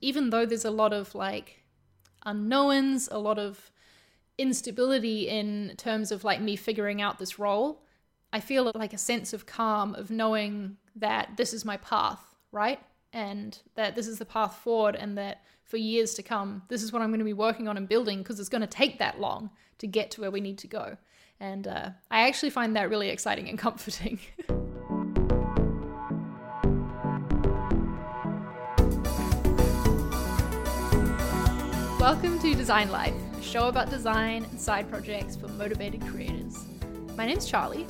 even though there's a lot of like unknowns, a lot of instability in terms of like me figuring out this role, I feel like a sense of calm of knowing that this is my path, right? And that this is the path forward, and that for years to come, this is what I'm going to be working on and building because it's going to take that long to get to where we need to go. And uh, I actually find that really exciting and comforting. Welcome to Design Life, a show about design and side projects for motivated creators. My name's Charlie.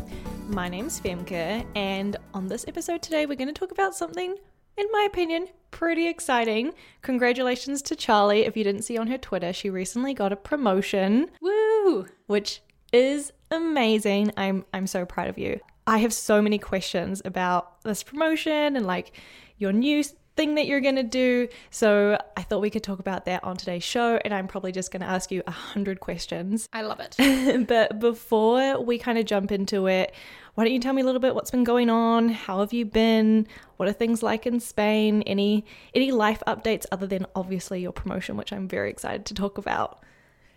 My name's Femke, and on this episode today, we're going to talk about something, in my opinion, pretty exciting. Congratulations to Charlie. If you didn't see on her Twitter, she recently got a promotion. Woo! Which is amazing. I'm I'm so proud of you. I have so many questions about this promotion and like your new thing that you're going to do. So I thought we could talk about that on today's show. And I'm probably just going to ask you a hundred questions. I love it. but before we kind of jump into it, why don't you tell me a little bit what's been going on? How have you been? What are things like in Spain? Any any life updates other than obviously your promotion, which I'm very excited to talk about.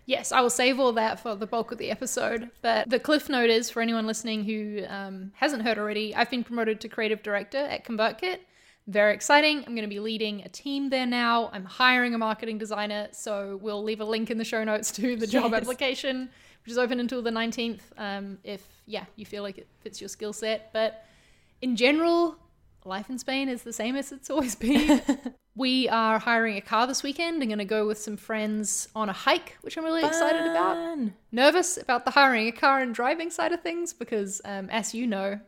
Yes, I will save all that for the bulk of the episode. But the cliff note is for anyone listening who um, hasn't heard already, I've been promoted to creative director at ConvertKit. Very exciting. I'm going to be leading a team there now. I'm hiring a marketing designer, so we'll leave a link in the show notes to the job yes. application, which is open until the 19th. Um, if yeah, you feel like it fits your skill set, but in general, life in Spain is the same as it's always been. we are hiring a car this weekend I'm going to go with some friends on a hike, which I'm really Fun. excited about. Nervous about the hiring a car and driving side of things because, um, as you know,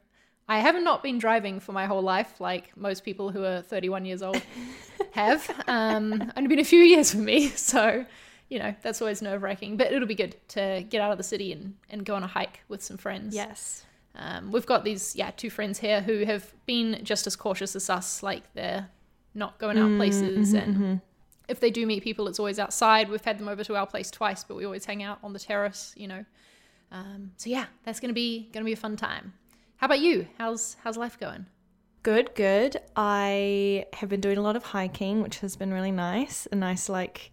I haven't not been driving for my whole life, like most people who are 31 years old have. Um, only been a few years for me, so you know that's always nerve wracking. But it'll be good to get out of the city and, and go on a hike with some friends. Yes. Um, we've got these yeah two friends here who have been just as cautious as us. Like they're not going out mm, places, mm-hmm, and mm-hmm. if they do meet people, it's always outside. We've had them over to our place twice, but we always hang out on the terrace. You know. Um, so yeah, that's gonna be gonna be a fun time. How about you? How's how's life going? Good, good. I have been doing a lot of hiking, which has been really nice. A nice, like,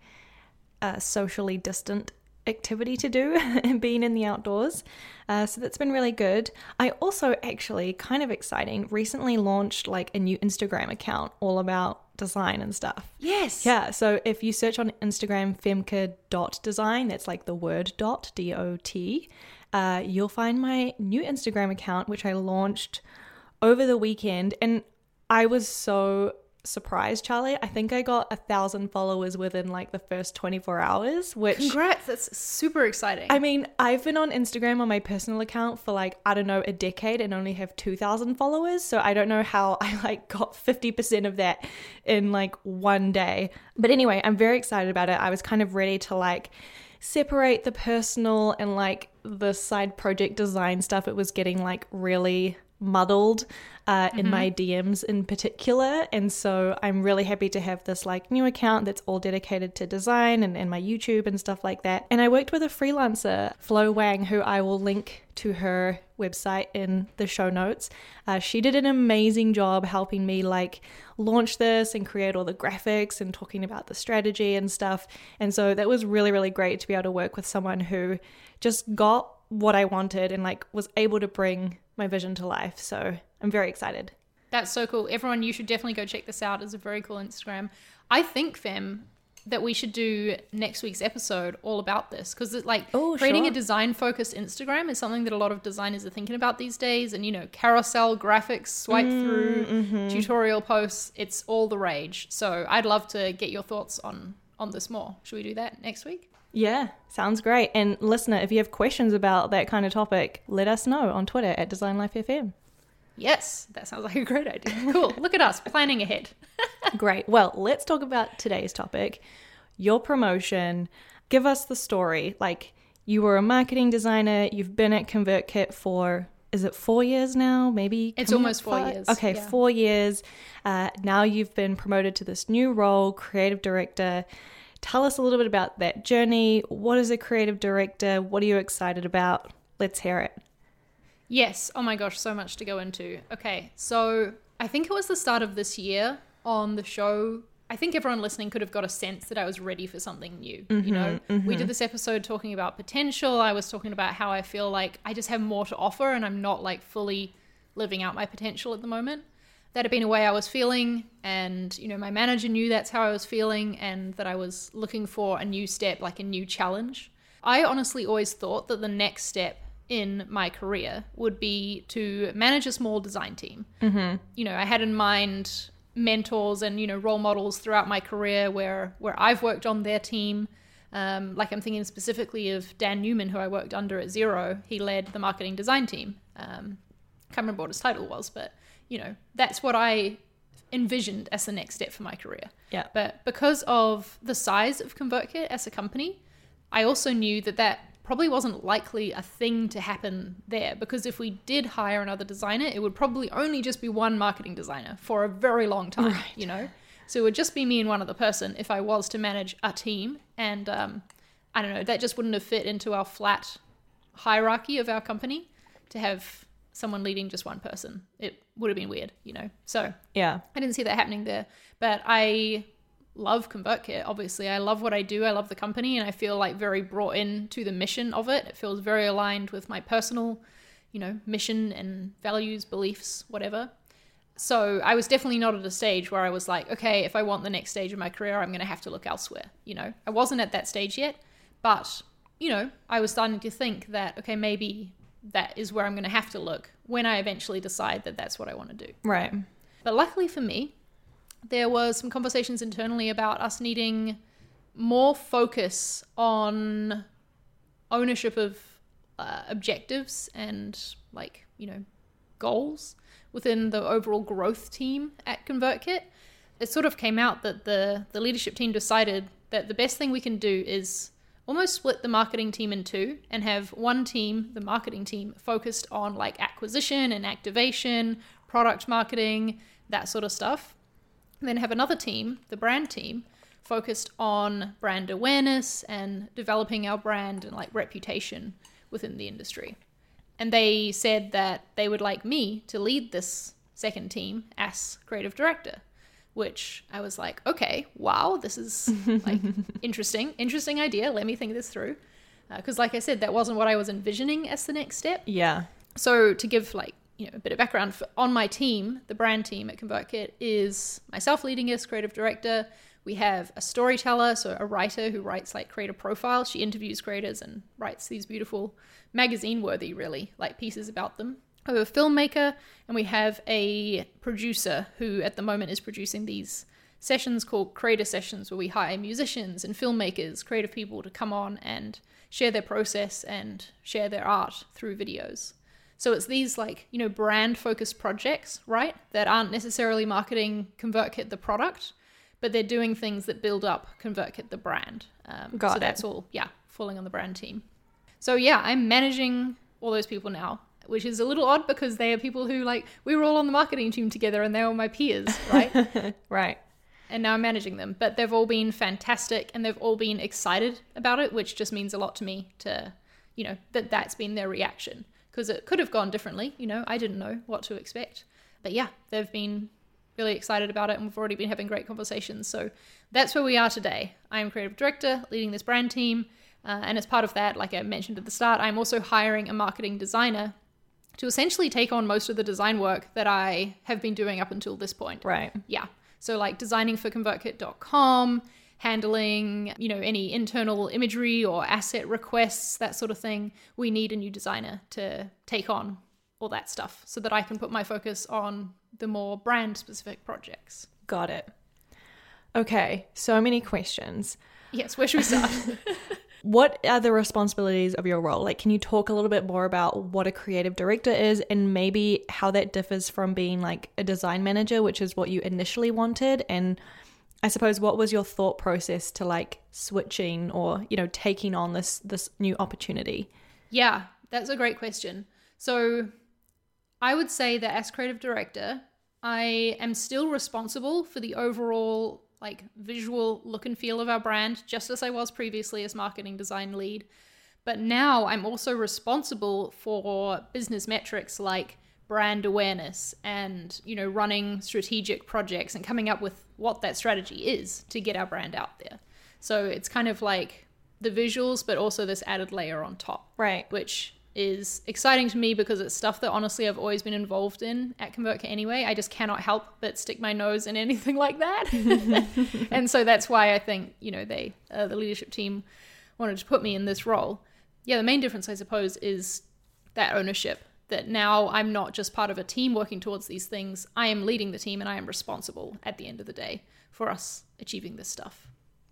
uh, socially distant activity to do and being in the outdoors. Uh, so that's been really good. I also actually, kind of exciting, recently launched like a new Instagram account all about design and stuff. Yes. Yeah. So if you search on Instagram femke.design, that's like the word dot, D O T, uh, you'll find my new Instagram account, which I launched over the weekend. And I was so surprised, Charlie. I think I got a thousand followers within like the first 24 hours, which. Congrats. That's super exciting. I mean, I've been on Instagram on my personal account for like, I don't know, a decade and only have 2,000 followers. So I don't know how I like got 50% of that in like one day. But anyway, I'm very excited about it. I was kind of ready to like separate the personal and like the side project design stuff. It was getting like really muddled uh, mm-hmm. in my DMs in particular. And so I'm really happy to have this like new account that's all dedicated to design and, and my YouTube and stuff like that. And I worked with a freelancer, Flo Wang, who I will link to her website in the show notes. Uh, she did an amazing job helping me like launch this and create all the graphics and talking about the strategy and stuff. And so that was really, really great to be able to work with someone who just got what I wanted and like was able to bring my vision to life. So I'm very excited. That's so cool. Everyone, you should definitely go check this out. It's a very cool Instagram. I think, Fem, that we should do next week's episode all about this because it's like oh, creating sure. a design focused Instagram is something that a lot of designers are thinking about these days. And you know, carousel graphics, swipe mm, through, mm-hmm. tutorial posts, it's all the rage. So I'd love to get your thoughts on on this more. Should we do that next week? Yeah, sounds great. And listener, if you have questions about that kind of topic, let us know on Twitter at Design Life FM. Yes, that sounds like a great idea. Cool. Look at us planning ahead. great. Well, let's talk about today's topic your promotion. Give us the story. Like, you were a marketing designer, you've been at ConvertKit for is it four years now? Maybe it's almost four years. Okay, yeah. four years. Uh, now you've been promoted to this new role, creative director. Tell us a little bit about that journey. What is a creative director? What are you excited about? Let's hear it. Yes. Oh my gosh, so much to go into. Okay, so I think it was the start of this year on the show I think everyone listening could have got a sense that I was ready for something new. you mm-hmm, know, we mm-hmm. did this episode talking about potential. I was talking about how I feel like I just have more to offer and I'm not like fully living out my potential at the moment. That had been a way I was feeling, and you know, my manager knew that's how I was feeling, and that I was looking for a new step, like a new challenge. I honestly always thought that the next step in my career would be to manage a small design team. Mm-hmm. You know, I had in mind mentors and you know role models throughout my career where where I've worked on their team. Um, like I'm thinking specifically of Dan Newman, who I worked under at Xero. He led the marketing design team. Um, can't remember what his title was, but you know that's what I envisioned as the next step for my career. Yeah. But because of the size of ConvertKit as a company, I also knew that that probably wasn't likely a thing to happen there because if we did hire another designer, it would probably only just be one marketing designer for a very long time, Right. you know? So it would just be me and one other person if I was to manage a team. And um, I don't know, that just wouldn't have fit into our flat hierarchy of our company to have someone leading just one person. It would have been weird, you know? So Yeah. I didn't see that happening there. But I love ConvertKit, obviously. I love what I do. I love the company and I feel like very brought in to the mission of it. It feels very aligned with my personal, you know, mission and values, beliefs, whatever. So I was definitely not at a stage where I was like, okay, if I want the next stage of my career, I'm going to have to look elsewhere. You know, I wasn't at that stage yet, but, you know, I was starting to think that, okay, maybe that is where I'm going to have to look when I eventually decide that that's what I want to do. Right. But luckily for me, there was some conversations internally about us needing more focus on ownership of uh, objectives and like you know goals within the overall growth team at ConvertKit. It sort of came out that the the leadership team decided that the best thing we can do is almost split the marketing team in two and have one team, the marketing team, focused on like acquisition and activation, product marketing, that sort of stuff. And then have another team, the brand team, focused on brand awareness and developing our brand and like reputation within the industry. And they said that they would like me to lead this second team as creative director, which I was like, okay, wow, this is like interesting, interesting idea. Let me think this through. Uh, because, like I said, that wasn't what I was envisioning as the next step. Yeah. So to give like you know a bit of background for, on my team, the brand team at ConvertKit is myself leading as creative director. We have a storyteller, so a writer who writes like creator profiles. She interviews creators and writes these beautiful magazine worthy, really, like pieces about them. We have a filmmaker and we have a producer who at the moment is producing these sessions called creator sessions where we hire musicians and filmmakers, creative people to come on and share their process and share their art through videos. So it's these like, you know, brand focused projects, right? That aren't necessarily marketing ConvertKit the product, but they're doing things that build up ConvertKit the brand. Um, Got so it. that's all, yeah, falling on the brand team. So yeah, I'm managing all those people now, which is a little odd because they are people who like we were all on the marketing team together and they were my peers, right? Right. and now I'm managing them. But they've all been fantastic and they've all been excited about it, which just means a lot to me to, you know, that that's been their reaction because it could have gone differently. You know, I didn't know what to expect. But yeah, they've been really excited about it and we've already been having great conversations. So that's where we are today. I am creative director leading this brand team. Uh, and as part of that, like I mentioned at the start, I'm also hiring a marketing designer to essentially take on most of the design work that I have been doing up until this point Right. yeah so like designing for convertkit.com handling you know any internal imagery or asset requests that sort of thing we need a new designer to take on all that stuff so that i can put my focus on the more brand specific projects Got it. Okay. So many questions. yes where should we start What are the responsibilities of your role? Like, can you talk a little bit more about what a creative director is and maybe how that differs from being like a design manager, which is what you initially wanted? And I suppose what was your thought process to like switching or, you know, taking on this this new opportunity? Yeah, that's a great question. So, I would say that as creative director, I am still responsible for the overall like visual look and feel of our brand, just as I was previously as marketing design lead. But now I'm also responsible for business metrics like brand awareness and you know running strategic projects and coming up with what that strategy is to get our brand out there so it's kind of like the visuals but also this added layer on top Right. which is exciting to me because it's stuff that honestly I've always been involved in at ConvertKit anyway. I just cannot help but stick my nose in anything like that. and so that's why I think, you know, they, uh, the leadership team wanted to put me in this role. Yeah, the main difference, I suppose, is that ownership. That now I'm not just part of a team working towards these things, I am leading the team and I am responsible at the end of the day for us achieving this stuff.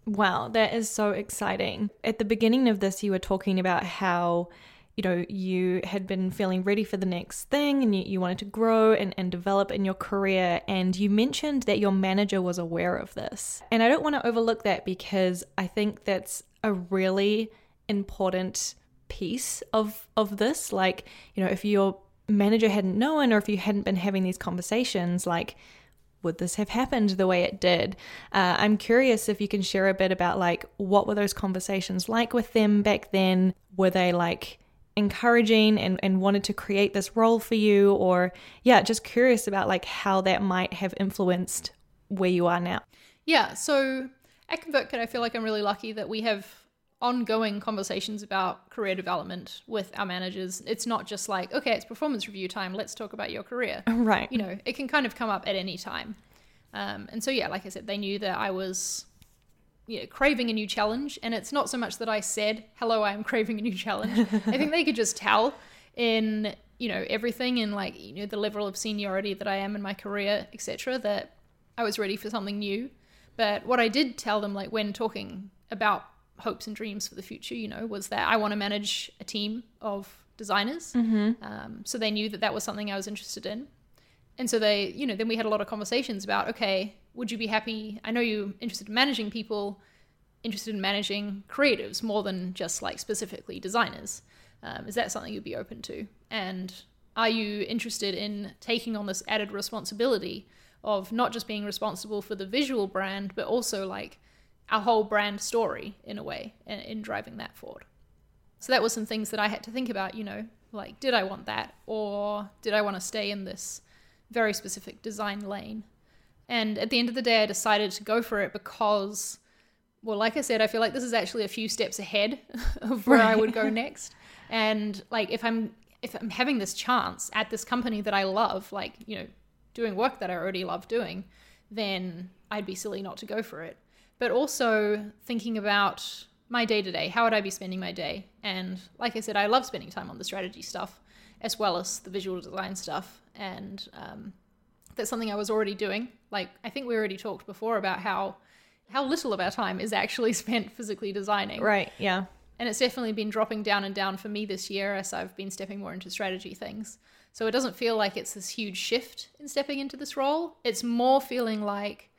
Wow, that is so exciting. At the beginning of this, you were talking about how, you know, you had been feeling ready for the next thing and you, you wanted to grow and, and develop in your career. And you mentioned that your manager was aware of this. And I don't want to overlook that because I think that's a really important piece of of this. Like, you know, if your manager hadn't known or if you hadn't been having these conversations, like would this have happened the way it did? Uh, I'm curious if you can share a bit about like what were those conversations like with them back then? Were they like encouraging and, and wanted to create this role for you? Or yeah, just curious about like how that might have influenced where you are now. Yeah, so at ConvertKit, I feel like I'm really lucky that we have ongoing conversations about career development with our managers. It's not just like, okay, it's performance review time, let's talk about your career. Right. You know, it can kind of come up at any time. Um, and so, yeah, like I said, they knew that I was you know, craving a new challenge. And it's not so much that I said, hello, I'm craving a new challenge. I think they could just tell in, you know, everything in like, you know, the level of seniority that I am in my career, etc., that I was ready for something new. But what I did tell them, like when talking about hopes and dreams for the future, you know, was that I want to manage a team of designers. Um, so they knew that that was something I was interested in. And so they, you know, then we had a lot of conversations about, okay, would you be happy? I know you're interested in managing people, interested in managing creatives more than just like specifically designers. Um, is that something you'd be open to? And are you interested in taking on this added responsibility of not just being responsible for the visual brand, but also like our whole brand story in a way in, in driving that forward? So that was some things that I had to think about, you know, like did I want that or did I want to stay in this very specific design lane? And at the end of the day, I decided to go for it because, well, like I said, I feel like this is actually a few steps ahead of where I would go next. And like if I'm if I'm having this chance at this company that I love, like you know, doing work that I already love doing, then I'd be silly not to go for it. But also thinking about my day to day, how would I be spending my day? And like I said, I love spending time on the strategy stuff as well as the visual design stuff. And um, that's something I was already doing. Like I think we already talked before about how how little of our time is actually spent physically designing. Right. Yeah. And it's definitely been dropping down and down for me this year as I've been stepping more into strategy things. So it doesn't feel like it's this huge shift in stepping into this role. It's more feeling like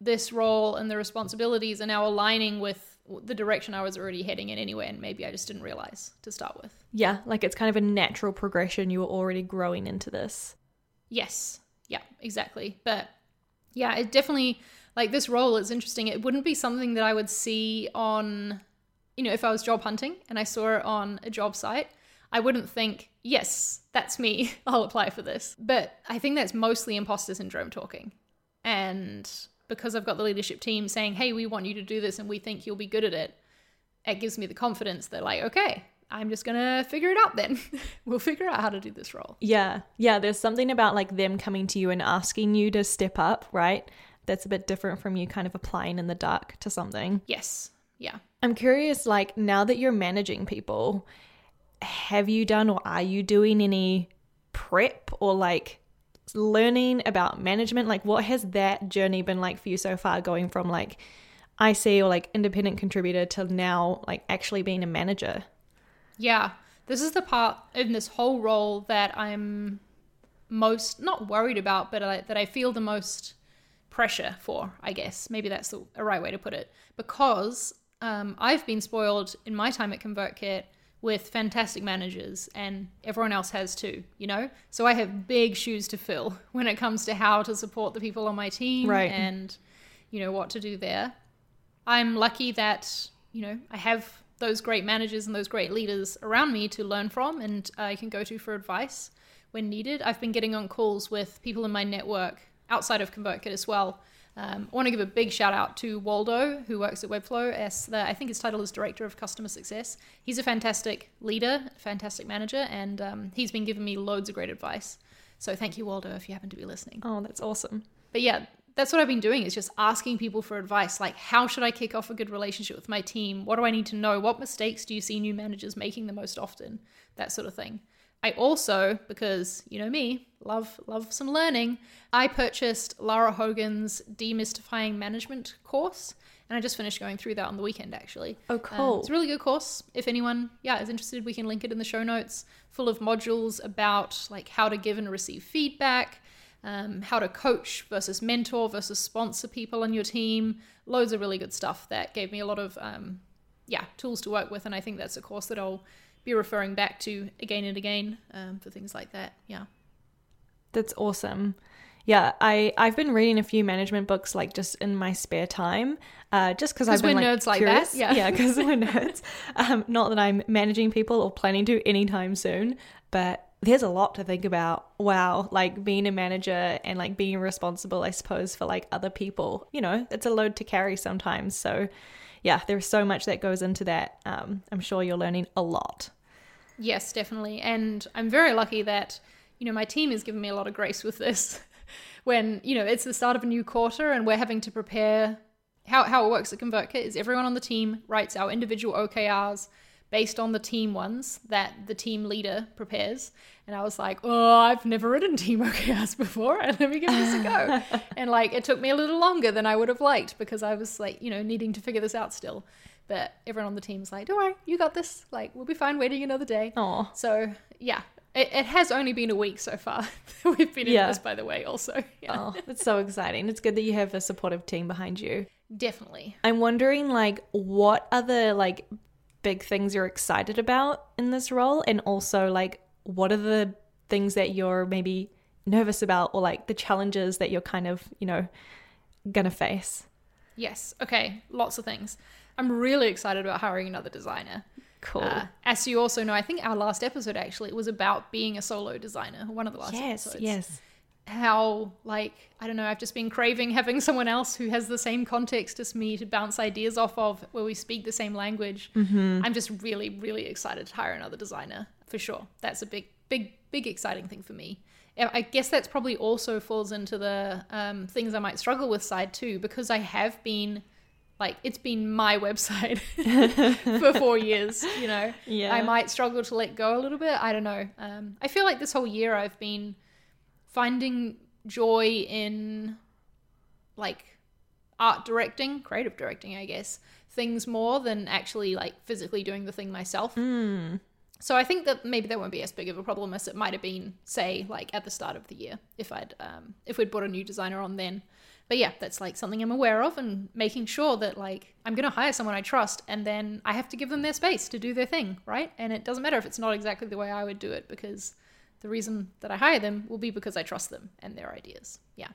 this role and the responsibilities are now aligning with the direction I was already heading in anyway, and maybe I just didn't realize to start with. Yeah. Like it's kind of a natural progression. You were already growing into this. Yes. Yeah, exactly. But yeah, it definitely like this role is interesting. It wouldn't be something that I would see on you know, if I was job hunting and I saw it on a job site, I wouldn't think, yes, that's me. I'll apply for this. But I think that's mostly imposter syndrome talking. And because I've got the leadership team saying, hey, we want you to do this and we think you'll be good at it, it gives me the confidence that, like, okay, I'm just gonna figure it out then. we'll figure out how to do this role. Yeah. Yeah. There's something about like them coming to you and asking you to step up, right? That's a bit different from you kind of applying in the dark to something. Yes. Yeah. I'm curious, like, now that you're managing people, have you done or are you doing any prep or like learning about management? Like, what has that journey been like for you so far, going from like IC or like independent contributor to now like actually being a manager? Yeah. This is the part in this whole role that I'm most not worried about, but I, that I feel the most pressure for, I guess. Maybe that's the, right way to put it. Because um, I've been spoiled in my time at ConvertKit with fantastic managers, and everyone else has too, you know? So I have big shoes to fill when it comes to how to support the people on my team Right. and, you know, what to do there. I'm lucky that, you know, I have those great managers and those great leaders around me to learn from and I can go to for advice, when needed. I've been getting on calls with people in my network outside of ConvertKit as well. Um, I want to give a big shout out to Waldo, who works at Webflow as the, I think his title is Director of Customer Success. He's a fantastic leader, fantastic manager, and um, he's been giving me loads of great advice. So thank you, Waldo, if you happen to be listening. Oh, that's awesome. But yeah, that's what I've been doing is just asking people for advice. Like, how should I kick off a good relationship with my team? What do I need to know? What mistakes do you see new managers making the most often? That sort of thing. I also, because you know me, love love some learning, I purchased Lara Hogan's Demystifying Management course, and I just finished going through that on the weekend actually. Oh, Um, cool. it's a really good course. If anyone, yeah, is interested, we can link it in the show notes. Full of modules about like how to give and receive feedback, um, how to coach versus mentor versus sponsor people on your team. Loads of really good stuff that gave me a lot of um, yeah tools to work with, and I think that's a course that I'll be referring back to again and again um, for things like that. Yeah. That's awesome. Yeah, I I've been reading a few management books like just in my spare time, uh, just because I've been we're like, nerds like that, curious. yeah. yeah, because we're nerds. Um, not that I'm managing people or planning to anytime soon, but there's a lot to think about. Wow, like being a manager and like being responsible, I suppose, for like other people. You know, it's a load to carry sometimes. So, yeah, there's so much that goes into that. Um, I'm sure you're learning a lot. Yes, definitely. And I'm very lucky that, you know, my team has given me a lot of grace with this. when, you know, it's the start of a new quarter and we're having to prepare how, how it works at ConvertKit is everyone on the team writes our individual OKRs based on the team ones that the team leader prepares. And I was like, oh, I've never written team OKRs before. Let me give this a go. and like, it took me a little longer than I would have liked because I was like, you know, needing to figure this out still. But everyone on the team's like, don't worry, you got this. Like, we'll be fine waiting another day. Oh, So yeah, it, it has only been a week so far. We've been in Yeah. this, by the way. Also, yeah, oh, it's so exciting. It's good that you have a supportive team behind you. definitely. I'm wondering like what other like big things you're excited about in this role and also like what are the things that you're maybe nervous about or like the challenges that you're kind of, you know, gonna face. Yes. Okay. Lots of things. I'm really excited about hiring another designer. Cool. Uh, as you also know, I think our last episode actually was about being a solo designer. One of the last yes, episodes. yes. How like I don't know. I've just been craving having someone else who has the same context as me to bounce ideas off of, where we speak the same language. Mm-hmm. I'm just really, really excited to hire another designer for sure. That's a big, big, big exciting thing for me. I guess that's probably also falls into the um, things I might struggle with side too, because I have been like it's been my website for four years. You know, Yeah. I might struggle to let go a little bit. I don't know. Um, I feel like this whole year I've been finding joy in like art directing, creative directing, I guess, things more than actually like physically doing the thing myself. Mm. So I think that maybe that won't be as big of a problem as it might have been, say, like at the start of the year if I'd um, if we'd brought a new designer on then. But yeah, that's like something I'm aware of and making sure that like I'm gonna hire someone I trust and then I have to give them their space to do their thing, right? And it doesn't matter if it's not exactly the way I would do it because the reason that I hire them will be because I trust them and their ideas. Yeah.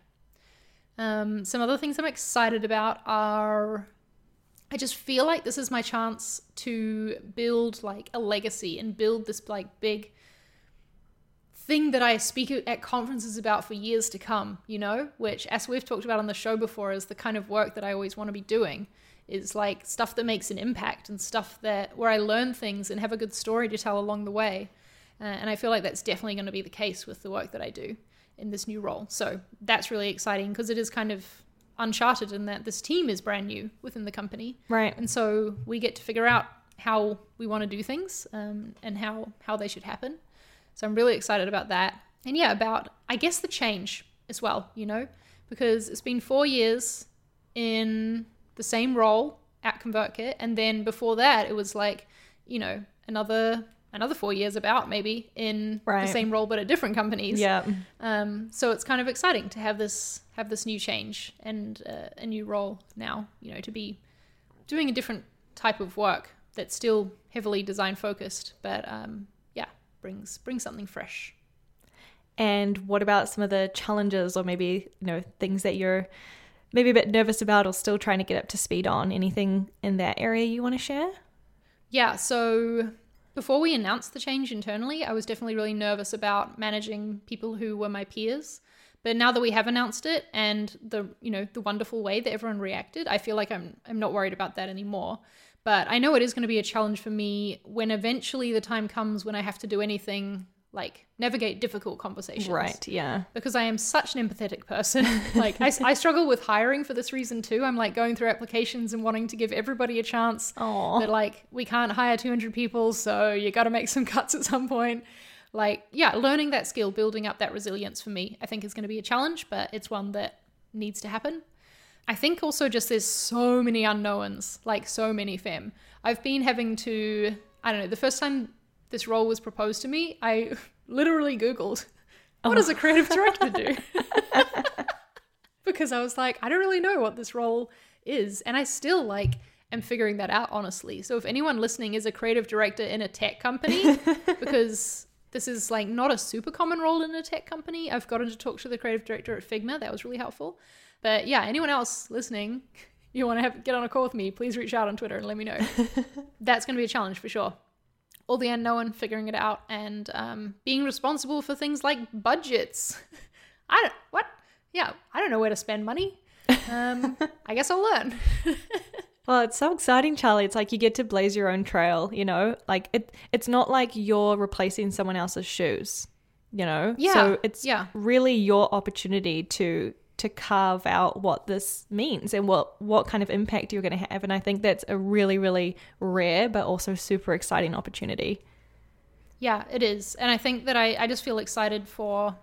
Um, some other things I'm excited about are I just feel like this is my chance to build like a legacy and build this like big thing that I speak at conferences about for years to come, you know, which as we've talked about on the show before is the kind of work that I always want to be doing is like stuff that makes an impact and stuff that where I learn things and have a good story to tell along the way. Uh, and I feel like that's definitely going to be the case with the work that I do in this new role. So that's really exciting because it is kind of uncharted in that this team is brand new within the company. Right. And so we get to figure out how we want to do things um, and how, how they should happen. So I'm really excited about that. And yeah, about, I guess, the change as well, you know, because it's been four years in the same role at ConvertKit. And then before that, it was like, you know, another another four years about maybe in Right. the same role but at different companies. Yeah. Um, so it's kind of exciting to have this have this new change and uh, a new role now. You know, to be doing a different type of work that's still heavily design focused, but um, brings brings something fresh. And what about some of the challenges or maybe, you know, things that you're maybe a bit nervous about or still trying to get up to speed on? Anything in that area you want to share? Yeah, so Before we announced the change internally, I was definitely really nervous about managing people who were my peers. But now that we have announced it and the you know the wonderful way that everyone reacted, I feel like I'm I'm not worried about that anymore. But I know it is going to be a challenge for me when eventually the time comes when I have to do anything like navigate difficult conversations. Right, yeah. Because I am such an empathetic person. like, I, I, struggle with hiring for this reason too. I'm like going through applications and wanting to give everybody a chance. Aww. But like, we can't hire 200 people, so you got to make some cuts at some point. Like, yeah, learning that skill, building up that resilience for me, I think is going to be a challenge, but it's one that needs to happen. I think also just there's so many unknowns, like so many fem. I've been having to, I don't know, the first time this role was proposed to me, I literally Googled, what oh. does a creative director do? because I was like, I don't really know what this role is. And I still like am figuring that out, honestly. So if anyone listening is a creative director in a tech company, because this is like not a super common role in a tech company, I've gotten to talk to the creative director at Figma. That was really helpful. But yeah, anyone else listening, you want to have, get on a call with me, please reach out on Twitter and let me know. That's going to be a challenge for sure all the unknown, figuring it out, and um, being responsible for things like budgets. I don't what? Yeah, I don't know where to spend money. Um, I guess I'll learn. well, it's so exciting, Charlie. It's like you get to blaze your own trail. You know, like it. It's not like you're replacing someone else's shoes. You know, yeah. So it's yeah. really your opportunity to to carve out what this means and what what kind of impact you're going to have and i think that's a really really rare but also super exciting opportunity. Yeah it is and i think that i, I just feel excited for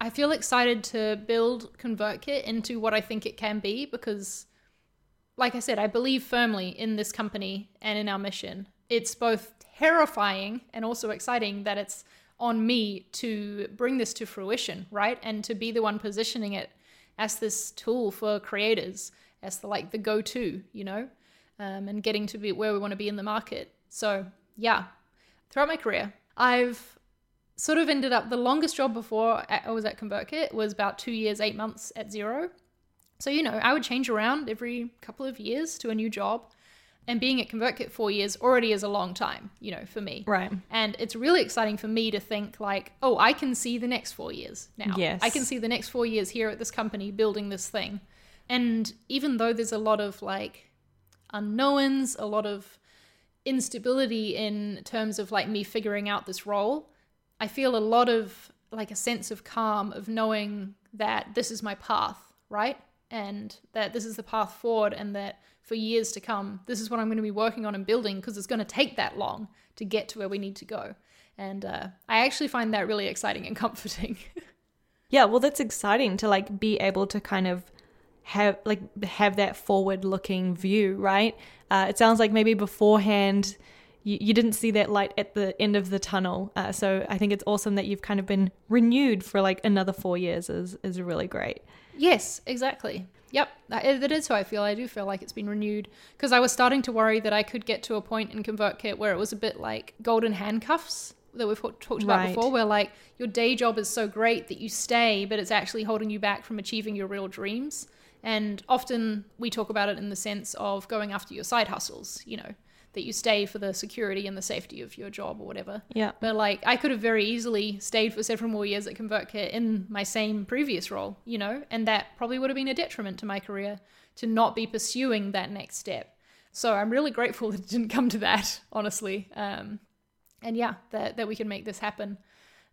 i feel excited to build convertkit into what i think it can be because like i said i believe firmly in this company and in our mission. It's both terrifying and also exciting that it's on me to bring this to fruition, right? And to be the one positioning it as this tool for creators, as the like the go-to, you know, um, and getting to be where we want to be in the market. So yeah, throughout my career, I've sort of ended up the longest job before I was at ConvertKit was about two years, eight months at Xero. So you know, I would change around every couple of years to a new job and being at ConvertKit four years already is a long time, you know, for me. Right. And it's really exciting for me to think like, oh, I can see the next four years now. Yes. I can see the next four years here at this company building this thing. And even though there's a lot of like unknowns, a lot of instability in terms of like me figuring out this role, I feel a lot of like a sense of calm of knowing that this is my path, right? And that this is the path forward and that for years to come. This is what I'm going to be working on and building because it's going to take that long to get to where we need to go. And uh, I actually find that really exciting and comforting. yeah, well, that's exciting to like be able to kind of have like have that forward looking view, right? Uh, it sounds like maybe beforehand you, you didn't see that light at the end of the tunnel. Uh, so I think it's awesome that you've kind of been renewed for like another four years is is really great. Yes, exactly. Yep, that is how I feel. I do feel like it's been renewed because I was starting to worry that I could get to a point in ConvertKit where it was a bit like golden handcuffs that we've talked about right. before, where like your day job is so great that you stay, but it's actually holding you back from achieving your real dreams. And often we talk about it in the sense of going after your side hustles, you know, that you stay for the security and the safety of your job or whatever. Yeah. But like I could have very easily stayed for several more years at ConvertKit in my same previous role, you know, and that probably would have been a detriment to my career to not be pursuing that next step. So I'm really grateful that it didn't come to that, honestly. Um, and yeah, that that we can make this happen.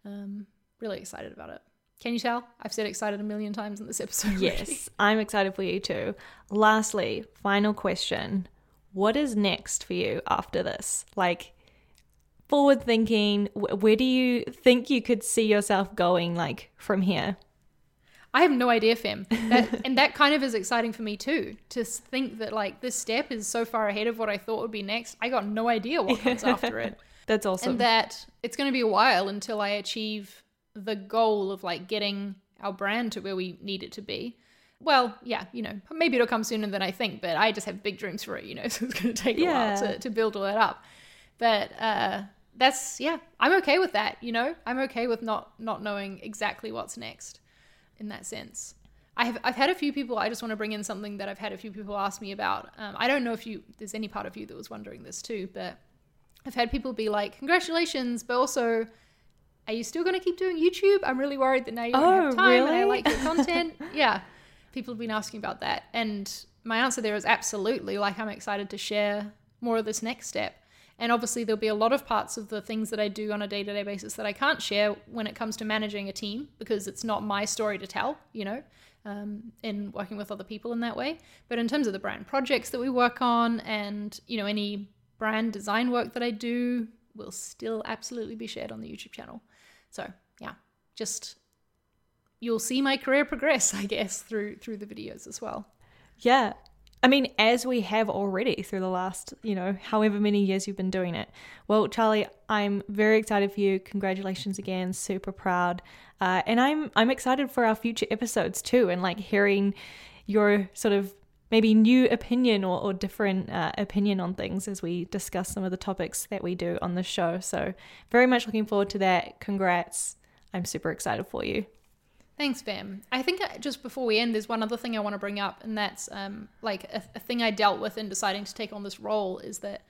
Um, really excited about it. Can you tell? I've said excited a million times in this episode. Already. Yes, I'm excited for you too. Lastly, final question what is next for you after this? Like, forward thinking, where do you think you could see yourself going, like, from here? I have no idea, Fem. That, and that kind of is exciting for me too, to think that like this step is so far ahead of what I thought would be next. I got no idea what comes after it. That's awesome. And that it's going to be a while until I achieve the goal of like getting our brand to where we need it to be well, yeah, you know, maybe it'll come sooner than I think, but I just have big dreams for it, you know, so it's going to take yeah. a while to, to build all that up. But uh, that's, yeah, I'm okay with that, you know, I'm okay with not, not knowing exactly what's next in that sense. I have, I've had a few people, I just want to bring in something that I've had a few people ask me about. Um, I don't know if you, there's any part of you that was wondering this too, but I've had people be like, "Congratulations," but also, "Are you still going to keep doing YouTube?" I'm really worried that now you don't Oh, have time and I really? like your content. yeah, people have been asking about that, and my answer there is absolutely. Like, I'm excited to share more of this next step. And obviously, there'll be a lot of parts of the things that I do on a day to day basis that I can't share when it comes to managing a team because it's not my story to tell, you know, um, in working with other people in that way. But in terms of the brand projects that we work on and, you know, any brand design work that I do will still absolutely be shared on the YouTube channel. So, yeah, just you'll see my career progress, I guess, through through the videos as well. Yeah. I mean, as we have already through the last, you know, however many years you've been doing it. Well, Charlie, I'm very excited for you. Congratulations again. Super proud. Uh, and I'm I'm excited for our future episodes too, and like hearing your sort of maybe new opinion or, or different uh, opinion on things as we discuss some of the topics that we do on the show. So very much looking forward to that. Congrats. I'm super excited for you. Thanks, Fam. I think uh, just before we end, there's one other thing I want to bring up, and that's um, like a, a thing I dealt with in deciding to take on this role is that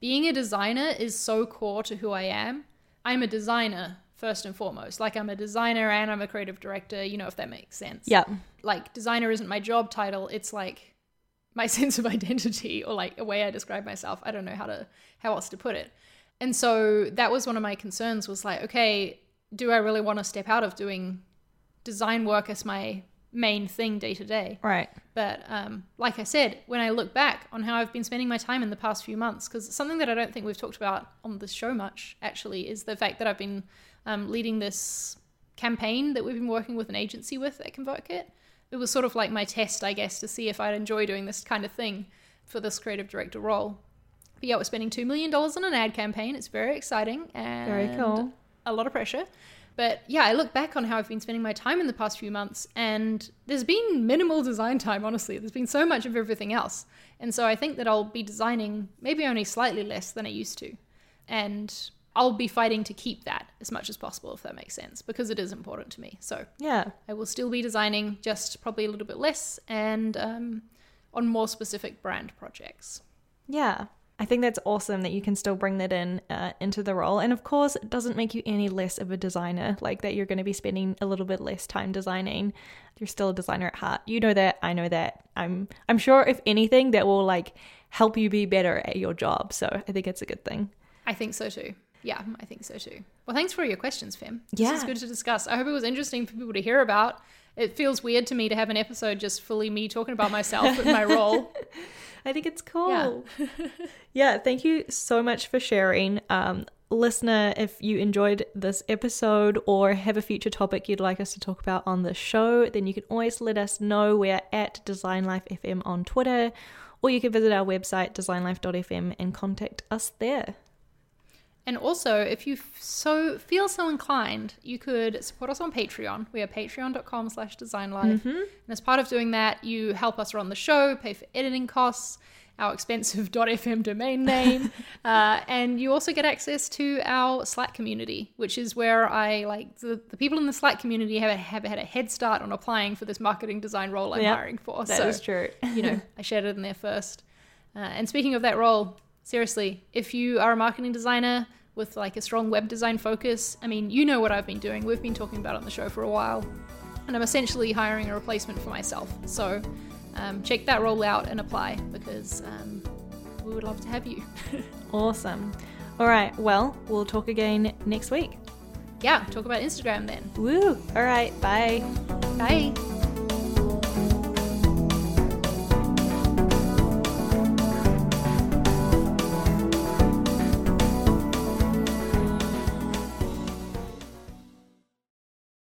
being a designer is so core to who I am. I'm a designer first and foremost. Like I'm a designer and I'm a creative director. You know if that makes sense. Yeah. Like designer isn't my job title. It's like my sense of identity or like a way I describe myself. I don't know how to how else to put it. And so that was one of my concerns was like, okay, do I really want to step out of doing design work as my main thing day to day? Right. But um, like I said, when I look back on how I've been spending my time in the past few months, because something that I don't think we've talked about on this show much actually is the fact that I've been um, leading this campaign that we've been working with an agency with at ConvertKit. It was sort of like my test, I guess, to see if I'd enjoy doing this kind of thing for this creative director role. But yeah, we're spending $2 million on an ad campaign. It's very exciting and Very cool. a lot of pressure. But yeah, I look back on how I've been spending my time in the past few months, and there's been minimal design time, honestly. There's been so much of everything else. And so I think that I'll be designing maybe only slightly less than I used to. And I'll be fighting to keep that as much as possible, if that makes sense, because it is important to me. So Yeah. I will still be designing, just probably a little bit less and um, on more specific brand projects. Yeah. I think that's awesome that you can still bring that in uh, into the role. And of course, it doesn't make you any less of a designer, like that you're going to be spending a little bit less time designing. You're still a designer at heart. You know that, I know that. I'm I'm sure if anything that will like help you be better at your job. So, I think it's a good thing. I think so too. Yeah, I think so too. Well, thanks for your questions, Fem. This is good to discuss. I hope it was interesting for people to hear about. It feels weird to me to have an episode just fully me talking about myself and my role. I think it's cool. Yeah, thank you so much for sharing. Um, listener, if you enjoyed this episode or have a future topic you'd like us to talk about on the show, then you can always let us know. We're at Design Life FM on Twitter, or you can visit our website, designlife.fm, and contact us there. And also, if you f- so feel so inclined, you could support us on Patreon. We are patreon.com slash designlife. And as part of doing that, you help us run the show, pay for editing costs, our expensive .fm domain name, uh, and you also get access to our Slack community, which is where I like the, the people in the Slack community have, have had a head start on applying for this marketing design role I'm Yep, hiring for. That so is true. you know, I shared it in there first. Uh, and speaking of that role, seriously, if you are a marketing designer with like a strong web design focus, I mean, you know what I've been doing. We've been talking about it on the show for a while. And I'm essentially hiring a replacement for myself. So um, check that role out and apply because um, we would love to have you. Awesome. All right, well, we'll talk again next week. yeah, talk about Instagram then. Woo! All right, bye. Bye.